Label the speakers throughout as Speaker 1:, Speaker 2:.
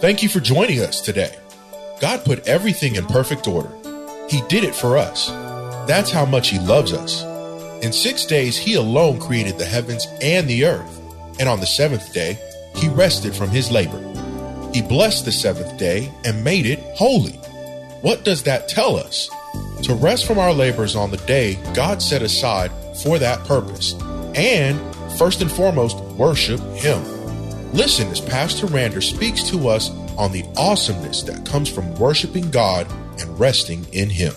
Speaker 1: Thank you for joining us today. God put everything in perfect order. He did it for us. That's how much He loves us. In six days, He alone created the heavens and the earth. And on the seventh day, He rested from His labor. He blessed the seventh day and made it holy. What does that tell us? To rest from our labors on the day God set aside for that purpose. And, first and foremost, worship Him. Listen as Pastor Rander speaks to us on the awesomeness that comes from worshiping God and resting in Him.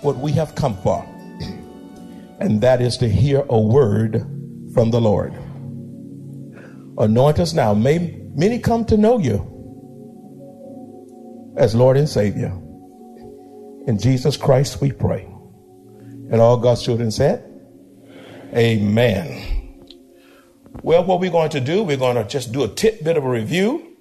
Speaker 2: What we have come for, and that is to hear a word from the Lord. Anoint us now. May many come to know you as Lord and Savior. In Jesus Christ we pray. And all God's children said, Amen. Well, what we're going to do, we're going to just do a tidbit of a review.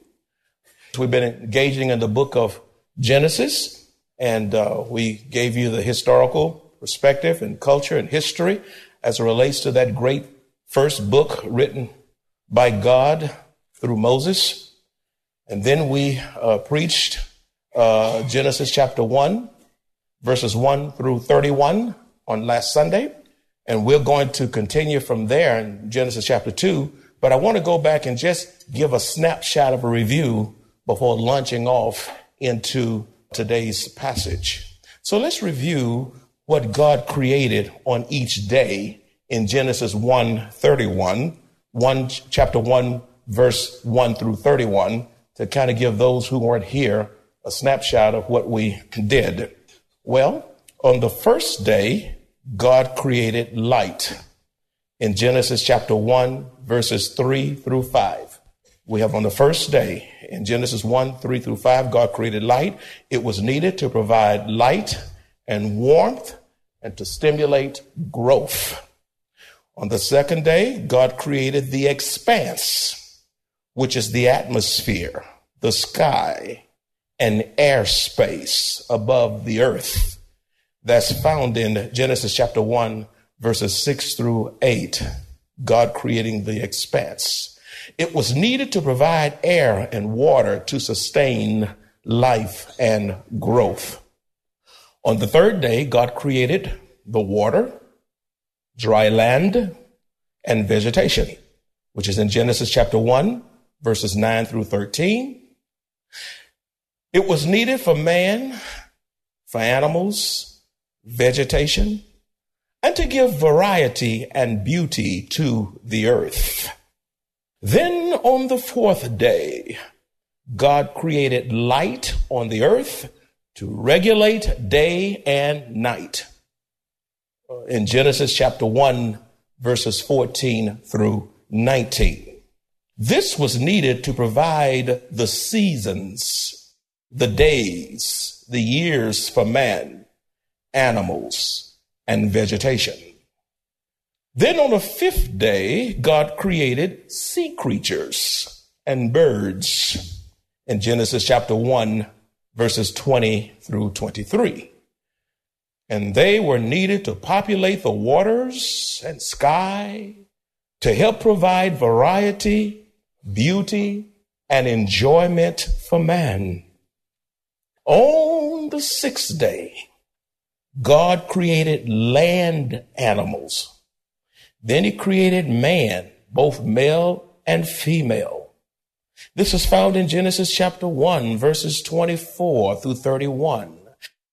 Speaker 2: We've been engaging in the book of Genesis, and uh, we gave you the historical perspective and culture and history as it relates to that great first book written by God through Moses. And then we uh, preached uh, Genesis chapter 1, verses 1 through 31 on last Sunday. And we're going to continue from there in Genesis chapter 2. But I want to go back and just give a snapshot of a review before launching off into today's passage. So let's review what God created on each day in Genesis 1 31, 1, chapter 1, verse 1 through 31, to kind of give those who weren't here a snapshot of what we did. Well, on the first day, God created light. In Genesis chapter 1, verses 3 through 5. We have on the first day, in Genesis 1, 3 through 5, God created light. It was needed to provide light and warmth and to stimulate growth. On the second day, God created the expanse, which is the atmosphere, the sky, and airspace above the earth that's found in Genesis chapter 1, verses 6 through 8. God creating the expanse. It was needed to provide air and water to sustain life and growth. On the third day, God created the water, dry land, and vegetation, which is in Genesis chapter 1, verses 9 through 13. It was needed for man, for animals, vegetation, and to give variety and beauty to the earth. Then on the fourth day, God created light on the earth to regulate day and night. In Genesis chapter 1, verses 14 through 19. This was needed to provide the seasons, the days, the years for man animals, and vegetation. Then on the fifth day, God created sea creatures and birds in Genesis chapter 1, verses 20 through 23. And they were needed to populate the waters and sky to help provide variety, beauty, and enjoyment for man. On the sixth day, God created land animals. Then he created man, both male and female. This is found in Genesis chapter 1, verses 24 through 31.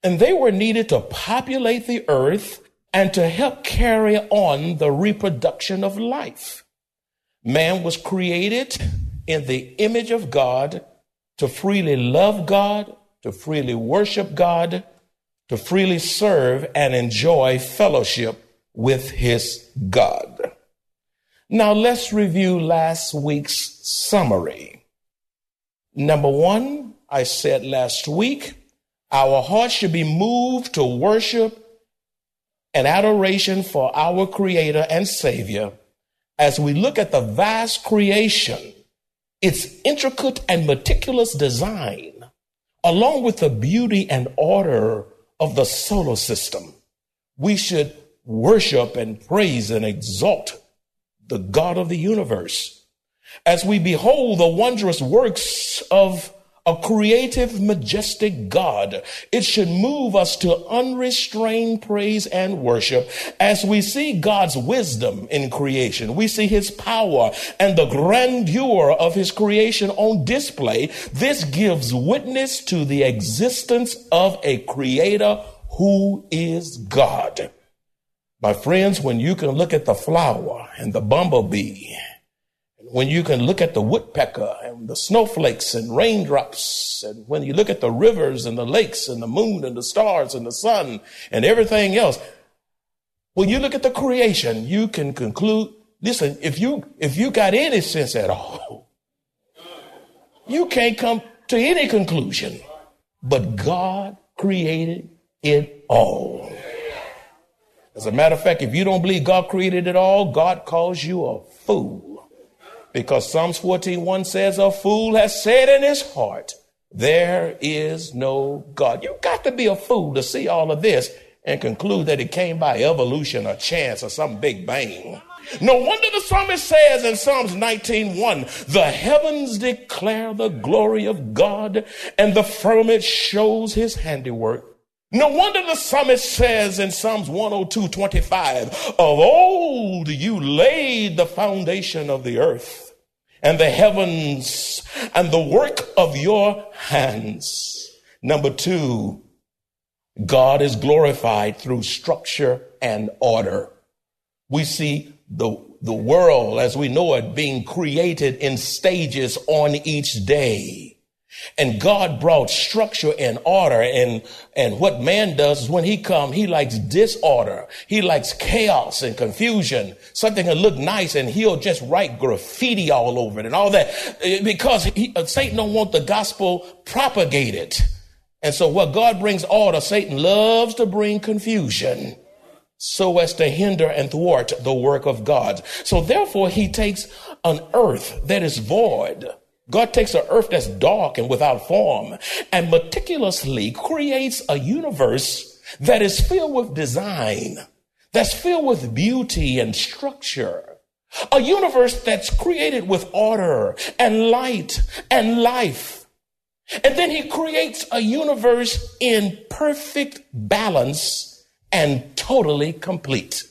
Speaker 2: And they were needed to populate the earth and to help carry on the reproduction of life. Man was created in the image of God to freely love God, to freely worship God, to freely serve and enjoy fellowship with his God. Now let's review last week's summary. Number one, I said last week, our hearts should be moved to worship and adoration for our Creator and Savior as we look at the vast creation, its intricate and meticulous design, along with the beauty and order of the solar system. We should worship and praise and exalt the God of the universe as we behold the wondrous works of a creative, majestic God. It should move us to unrestrained praise and worship as we see God's wisdom in creation. We see his power and the grandeur of his creation on display. This gives witness to the existence of a creator who is God. My friends, when you can look at the flower and the bumblebee when you can look at the woodpecker and the snowflakes and raindrops, and when you look at the rivers and the lakes and the moon and the stars and the sun and everything else, when you look at the creation, you can conclude, listen, if you, if you got any sense at all, you can't come to any conclusion, but God created it all. As a matter of fact, if you don't believe God created it all, God calls you a fool. Because Psalms 14:1 says, A fool has said in his heart, There is no God. You've got to be a fool to see all of this and conclude that it came by evolution or chance or some big bang. No wonder the psalmist says in Psalms 19:1, the heavens declare the glory of God, and the firmament shows his handiwork. No wonder the psalmist says in Psalms 102 25, Of old you laid the foundation of the earth and the heavens and the work of your hands. Number two, God is glorified through structure and order. We see the, the world as we know it being created in stages on each day. And God brought structure and order. And, and what man does is when he come, he likes disorder. He likes chaos and confusion. Something that look nice and he'll just write graffiti all over it and all that because he, uh, Satan don't want the gospel propagated. And so what God brings order, Satan loves to bring confusion so as to hinder and thwart the work of God. So therefore he takes an earth that is void God takes an earth that's dark and without form and meticulously creates a universe that is filled with design, that's filled with beauty and structure. A universe that's created with order and light and life. And then he creates a universe in perfect balance and totally complete.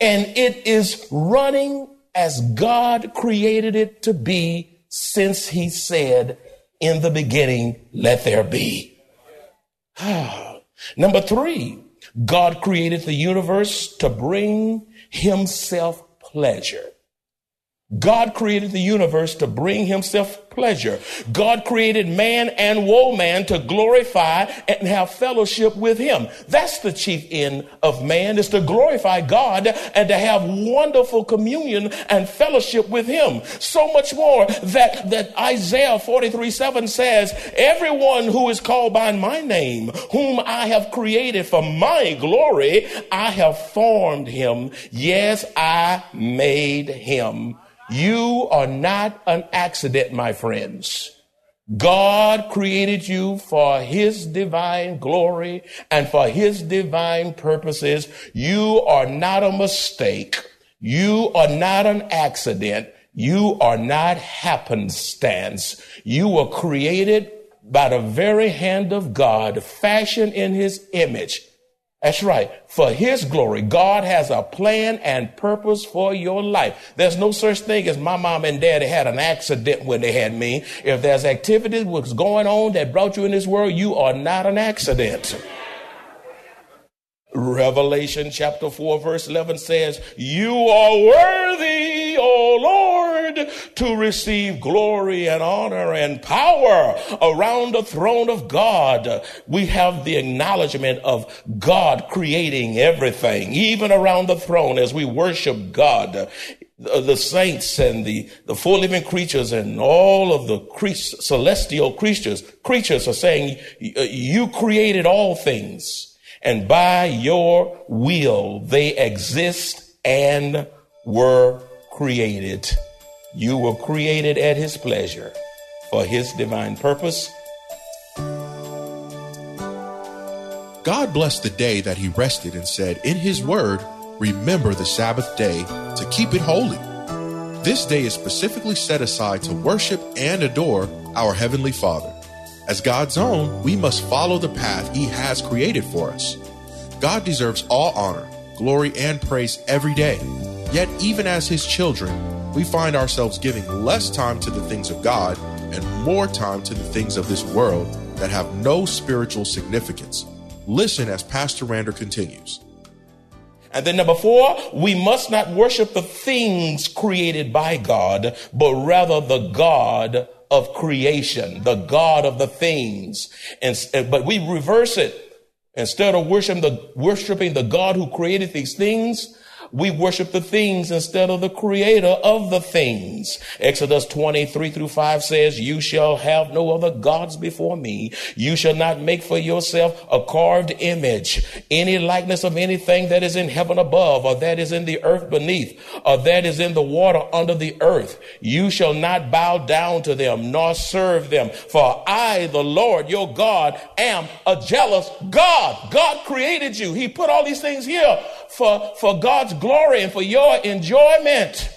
Speaker 2: And it is running as God created it to be since he said in the beginning, let there be. Number three, God created the universe to bring himself pleasure. God created the universe to bring himself pleasure. God created man and woman to glorify and have fellowship with him. That's the chief end of man is to glorify God and to have wonderful communion and fellowship with him. So much more that, that Isaiah 43 7 says, everyone who is called by my name, whom I have created for my glory, I have formed him. Yes, I made him. You are not an accident, my friends. God created you for his divine glory and for his divine purposes. You are not a mistake. You are not an accident. You are not happenstance. You were created by the very hand of God, fashioned in his image. That's right. For his glory, God has a plan and purpose for your life. There's no such thing as my mom and daddy had an accident when they had me. If there's activity was going on that brought you in this world, you are not an accident. Revelation chapter 4 verse 11 says, You are worthy, O Lord, to receive glory and honor and power around the throne of God. We have the acknowledgement of God creating everything, even around the throne as we worship God the saints and the, the four living creatures and all of the cre- celestial creatures, creatures are saying, you created all things and by your will they exist and were created. You were created at his pleasure for his divine purpose.
Speaker 1: God blessed the day that he rested and said, In his word, remember the Sabbath day to keep it holy. This day is specifically set aside to worship and adore our Heavenly Father. As God's own, we must follow the path He has created for us. God deserves all honor, glory, and praise every day. Yet, even as His children, we find ourselves giving less time to the things of God and more time to the things of this world that have no spiritual significance. Listen as Pastor Rander continues.
Speaker 2: And then number four, we must not worship the things created by God, but rather the God of creation, the God of the things. And, but we reverse it. Instead of worshiping the, worshiping the God who created these things, we worship the things instead of the creator of the things. Exodus 23 through 5 says, You shall have no other gods before me. You shall not make for yourself a carved image, any likeness of anything that is in heaven above, or that is in the earth beneath, or that is in the water under the earth. You shall not bow down to them, nor serve them. For I, the Lord your God, am a jealous God. God created you. He put all these things here for, for God's glory and for your enjoyment.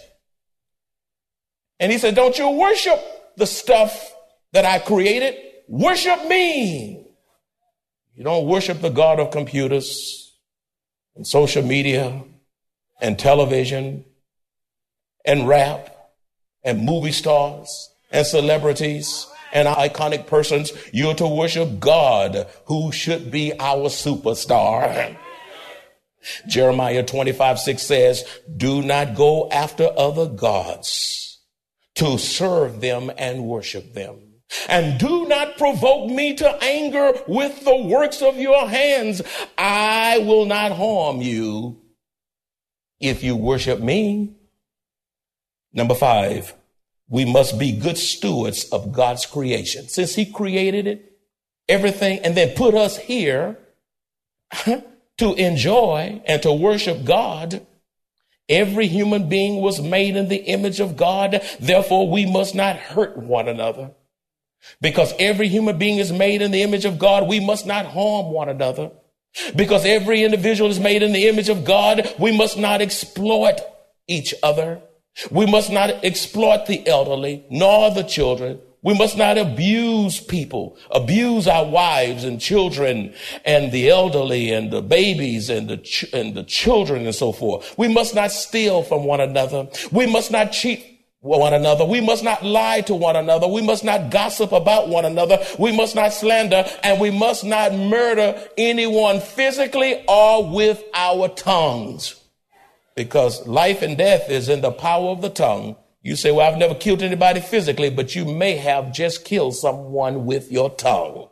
Speaker 2: And he said, Don't you worship the stuff that I created, worship me. You don't worship the God of computers and social media and television and rap and movie stars and celebrities and iconic persons. You're to worship God who should be our superstar. Jeremiah 25, 6 says, do not go after other gods to serve them and worship them. And do not provoke me to anger with the works of your hands. I will not harm you if you worship me. Number five, we must be good stewards of God's creation. Since he created it, everything, and then put us here, to enjoy and to worship God. Every human being was made in the image of God. Therefore, we must not hurt one another. Because every human being is made in the image of God, we must not harm one another. Because every individual is made in the image of God, we must not exploit each other. We must not exploit the elderly, nor the children, we must not abuse people, abuse our wives and children and the elderly and the babies and the, ch- and the children and so forth. We must not steal from one another. We must not cheat one another. We must not lie to one another. We must not gossip about one another. We must not slander and we must not murder anyone physically or with our tongues because life and death is in the power of the tongue you say, well, I've never killed anybody physically, but you may have just killed someone with your tongue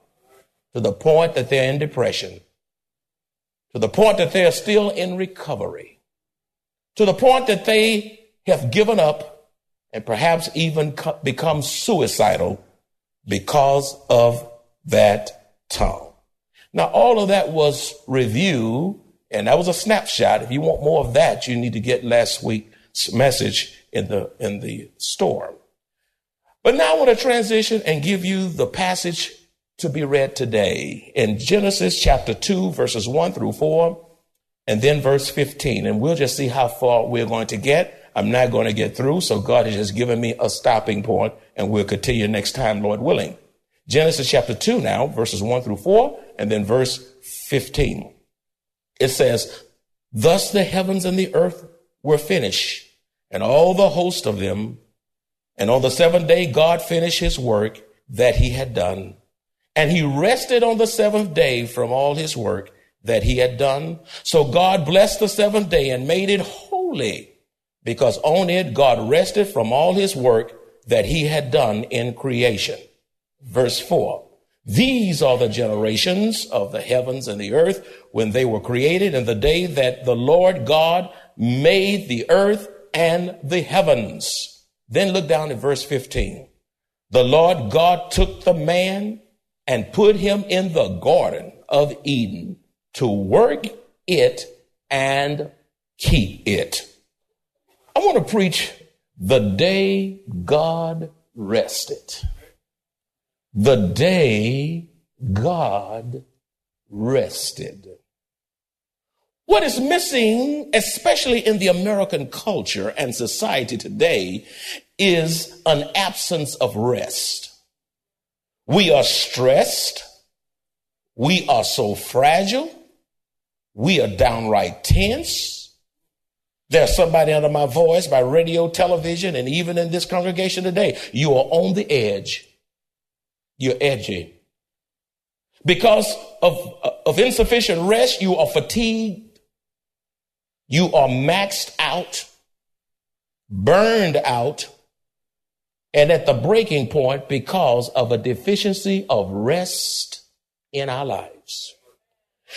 Speaker 2: to the point that they're in depression, to the point that they're still in recovery, to the point that they have given up and perhaps even become suicidal because of that tongue. Now, all of that was review, and that was a snapshot. If you want more of that, you need to get last week's message in the, in the storm. But now I want to transition and give you the passage to be read today in Genesis chapter 2, verses 1 through 4, and then verse 15. And we'll just see how far we're going to get. I'm not going to get through, so God has just given me a stopping point, and we'll continue next time, Lord willing. Genesis chapter 2 now, verses 1 through 4, and then verse 15. It says, Thus the heavens and the earth were finished and all the host of them. And on the seventh day, God finished his work that he had done. And he rested on the seventh day from all his work that he had done. So God blessed the seventh day and made it holy because on it God rested from all his work that he had done in creation. Verse four. These are the generations of the heavens and the earth when they were created in the day that the Lord God made the earth and the heavens. Then look down at verse 15. The Lord God took the man and put him in the garden of Eden to work it and keep it. I want to preach the day God rested. The day God rested. What is missing, especially in the American culture and society today, is an absence of rest. We are stressed. We are so fragile. We are downright tense. There's somebody under my voice by radio, television, and even in this congregation today. You are on the edge. You're edgy. Because of, of insufficient rest, you are fatigued you are maxed out, burned out, and at the breaking point because of a deficiency of rest in our lives.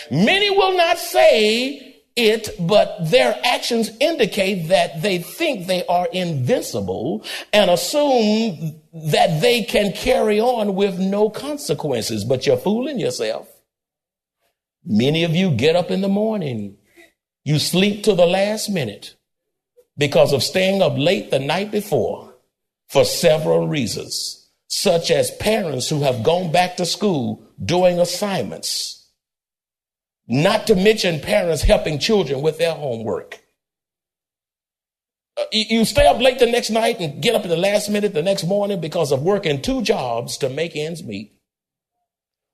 Speaker 2: Many will not say it, but their actions indicate that they think they are invincible and assume that they can carry on with no consequences. But you're fooling yourself. Many of you get up in the morning you sleep to the last minute because of staying up late the night before for several reasons, such as parents who have gone back to school doing assignments, not to mention parents helping children with their homework. Uh, you stay up late the next night and get up at the last minute the next morning because of working two jobs to make ends meet.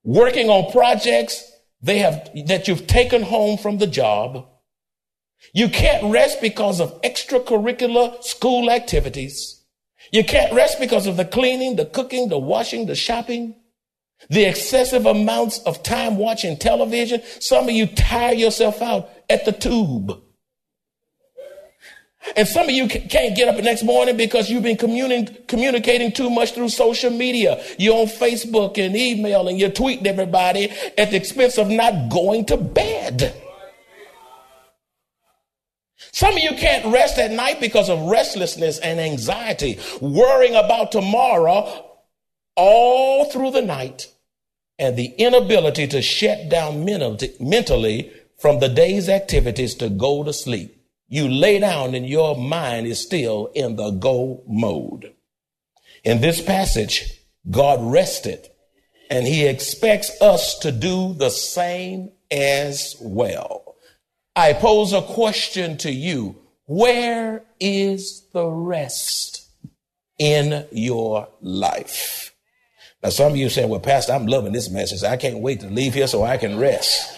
Speaker 2: Working on projects they have that you've taken home from the job you can't rest because of extracurricular school activities. You can't rest because of the cleaning, the cooking, the washing, the shopping, the excessive amounts of time watching television. Some of you tire yourself out at the tube. And some of you can't get up the next morning because you've been communi- communicating too much through social media. You're on Facebook and email and you're tweeting everybody at the expense of not going to bed. Some of you can't rest at night because of restlessness and anxiety, worrying about tomorrow all through the night, and the inability to shut down mentally from the day's activities to go to sleep. You lay down and your mind is still in the go mode. In this passage, God rested and he expects us to do the same as well. I pose a question to you. Where is the rest in your life? Now, some of you say, well, Pastor, I'm loving this message. I can't wait to leave here so I can rest.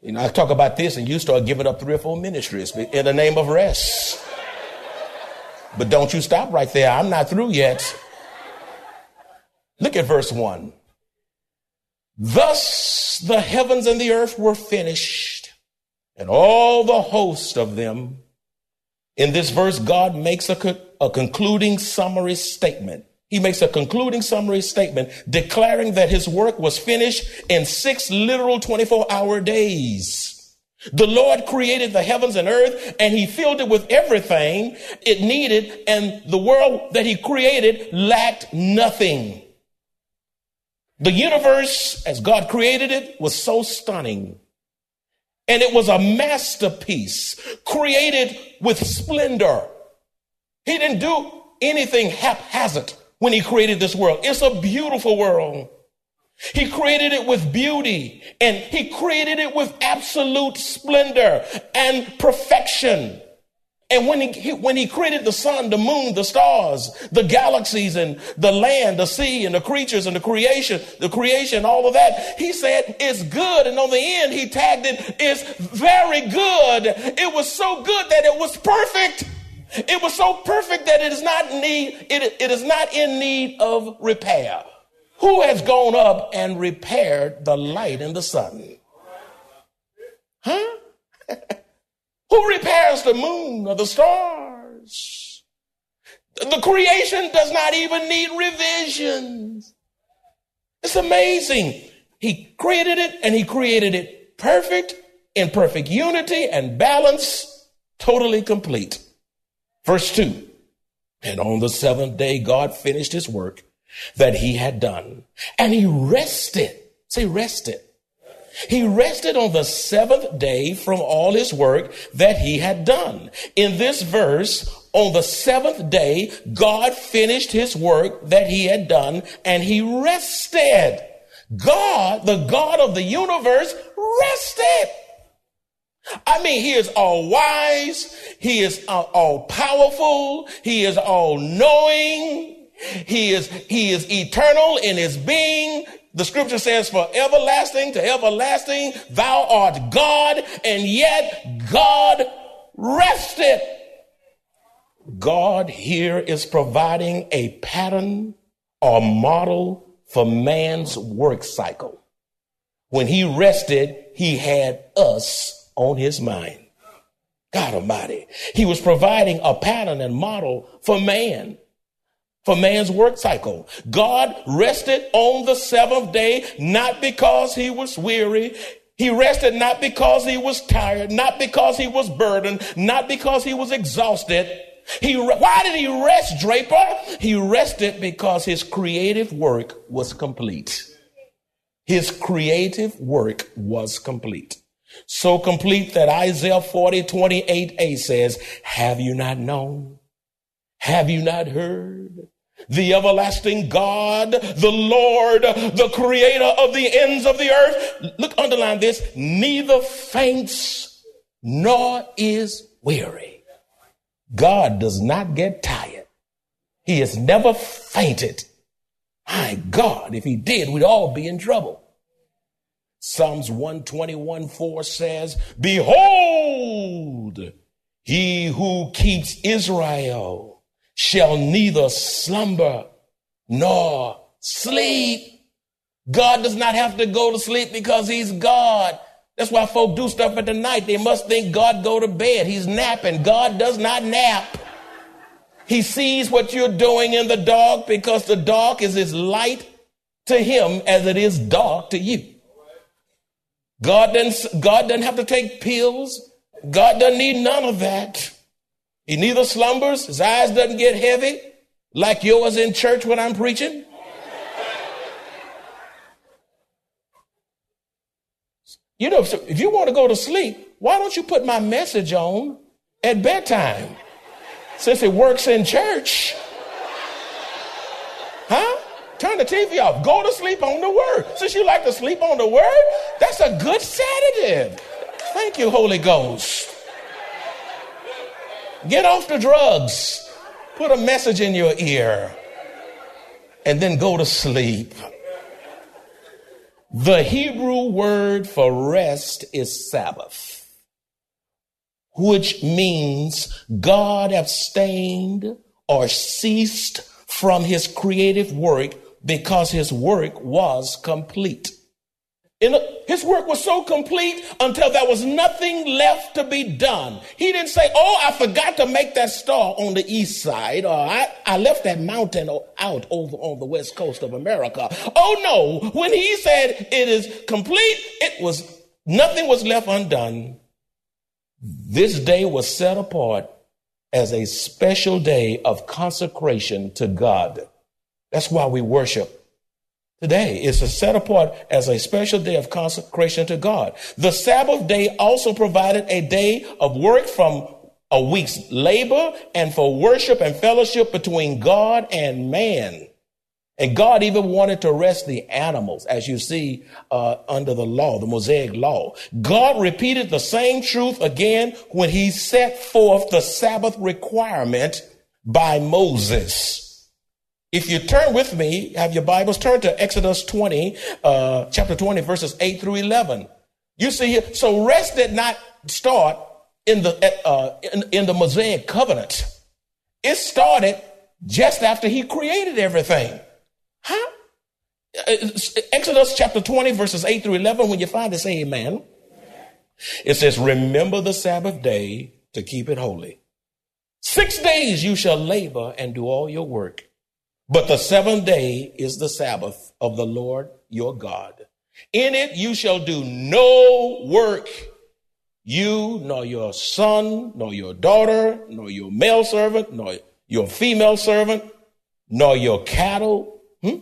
Speaker 2: You know, I talk about this and you start giving up three or four ministries in the name of rest. But don't you stop right there. I'm not through yet. Look at verse one. Thus the heavens and the earth were finished, and all the host of them. In this verse, God makes a, a concluding summary statement. He makes a concluding summary statement declaring that his work was finished in six literal 24 hour days. The Lord created the heavens and earth and he filled it with everything it needed and the world that he created lacked nothing. The universe, as God created it, was so stunning. And it was a masterpiece created with splendor. He didn't do anything haphazard when he created this world. It's a beautiful world. He created it with beauty and he created it with absolute splendor and perfection. And when he, when he created the sun, the moon, the stars, the galaxies and the land, the sea and the creatures and the creation, the creation, all of that, he said it's good. And on the end, he tagged it, it's very good. It was so good that it was perfect. It was so perfect that it is not need, it, it is not in need of repair. Who has gone up and repaired the light in the sun? Huh? Who repairs the moon or the stars? The creation does not even need revisions. It's amazing. He created it and he created it perfect, in perfect unity and balance, totally complete. Verse 2 And on the seventh day, God finished his work that he had done, and he rested. Say, rested. He rested on the seventh day from all his work that he had done. In this verse, on the seventh day, God finished his work that he had done and he rested. God, the God of the universe, rested. I mean, he is all wise. He is all powerful. He is all knowing. He is, he is eternal in his being. The scripture says, for everlasting to everlasting, thou art God, and yet God rested. God here is providing a pattern or model for man's work cycle. When he rested, he had us on his mind. God Almighty. He was providing a pattern and model for man for man's work cycle. God rested on the seventh day, not because he was weary. He rested not because he was tired, not because he was burdened, not because he was exhausted. He, why did he rest, Draper? He rested because his creative work was complete. His creative work was complete. So complete that Isaiah 40, 28a says, have you not known? Have you not heard? The everlasting God, the Lord, the creator of the ends of the earth. Look, underline this, neither faints nor is weary. God does not get tired. He has never fainted. My God, if he did, we'd all be in trouble. Psalms 121 4 says, Behold, he who keeps Israel shall neither slumber nor sleep. God does not have to go to sleep because he's God. That's why folk do stuff at the night. They must think God go to bed. He's napping. God does not nap. He sees what you're doing in the dark because the dark is as light to him as it is dark to you. God doesn't, God doesn't have to take pills. God doesn't need none of that. He neither slumbers, his eyes doesn't get heavy like yours in church when I'm preaching. You know, if you want to go to sleep, why don't you put my message on at bedtime? Since it works in church. Huh? Turn the TV off. Go to sleep on the word. Since you like to sleep on the word, that's a good sedative. Thank you, Holy Ghost. Get off the drugs. Put a message in your ear and then go to sleep. The Hebrew word for rest is Sabbath, which means God abstained or ceased from his creative work because his work was complete. In his work was so complete until there was nothing left to be done. He didn't say, Oh, I forgot to make that star on the east side, or I, I left that mountain out over on the west coast of America. Oh no, when he said it is complete, it was nothing was left undone. This day was set apart as a special day of consecration to God. That's why we worship today is set apart as a special day of consecration to God. The Sabbath day also provided a day of work from a week's labor and for worship and fellowship between God and man. And God even wanted to rest the animals, as you see uh, under the law, the Mosaic law. God repeated the same truth again when he set forth the Sabbath requirement by Moses. If you turn with me, have your Bibles, turn to Exodus 20, uh, chapter 20, verses 8 through 11. You see here, so rest did not start in the, uh, in, in the Mosaic covenant. It started just after he created everything. Huh? Exodus chapter 20, verses 8 through 11, when you find it, say amen. It says, Remember the Sabbath day to keep it holy. Six days you shall labor and do all your work. But the seventh day is the Sabbath of the Lord your God. In it you shall do no work, you, nor your son, nor your daughter, nor your male servant, nor your female servant, nor your cattle, hmm?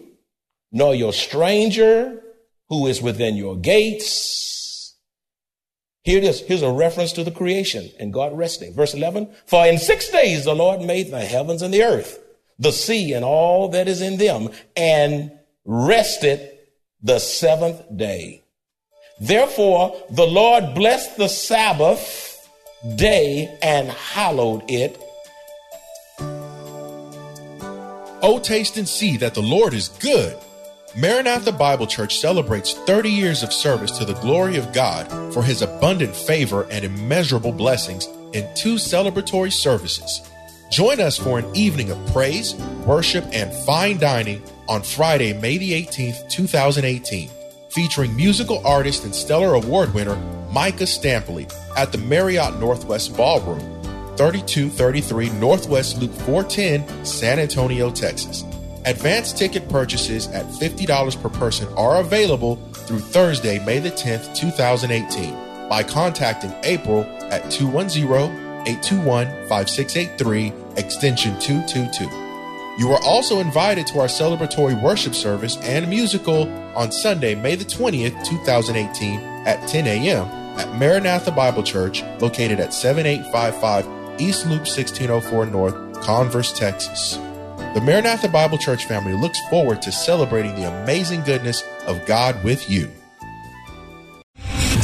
Speaker 2: nor your stranger who is within your gates. Here it is. Here's a reference to the creation and God resting. Verse 11. For in six days the Lord made the heavens and the earth, the sea and all that is in them, and rested the seventh day. Therefore, the Lord blessed the Sabbath day and hallowed it.
Speaker 1: Oh, taste and see that the Lord is good. Maranatha Bible Church celebrates 30 years of service to the glory of God for his abundant favor and immeasurable blessings in two celebratory services. Join us for an evening of praise, worship, and fine dining on Friday, May the 18th, 2018, featuring musical artist and Stellar Award winner Micah Stampley at the Marriott Northwest Ballroom, 3233 Northwest Loop 410, San Antonio, Texas. Advanced ticket purchases at $50 per person are available through Thursday, May the 10th, 2018 by contacting April at 210-821-5683 extension 222. You are also invited to our celebratory worship service and musical on Sunday, May the 20th, 2018 at 10 a.m. at Maranatha Bible Church located at 7855 East Loop 1604 North, Converse, Texas. The Maranatha Bible Church family looks forward to celebrating the amazing goodness of God with you.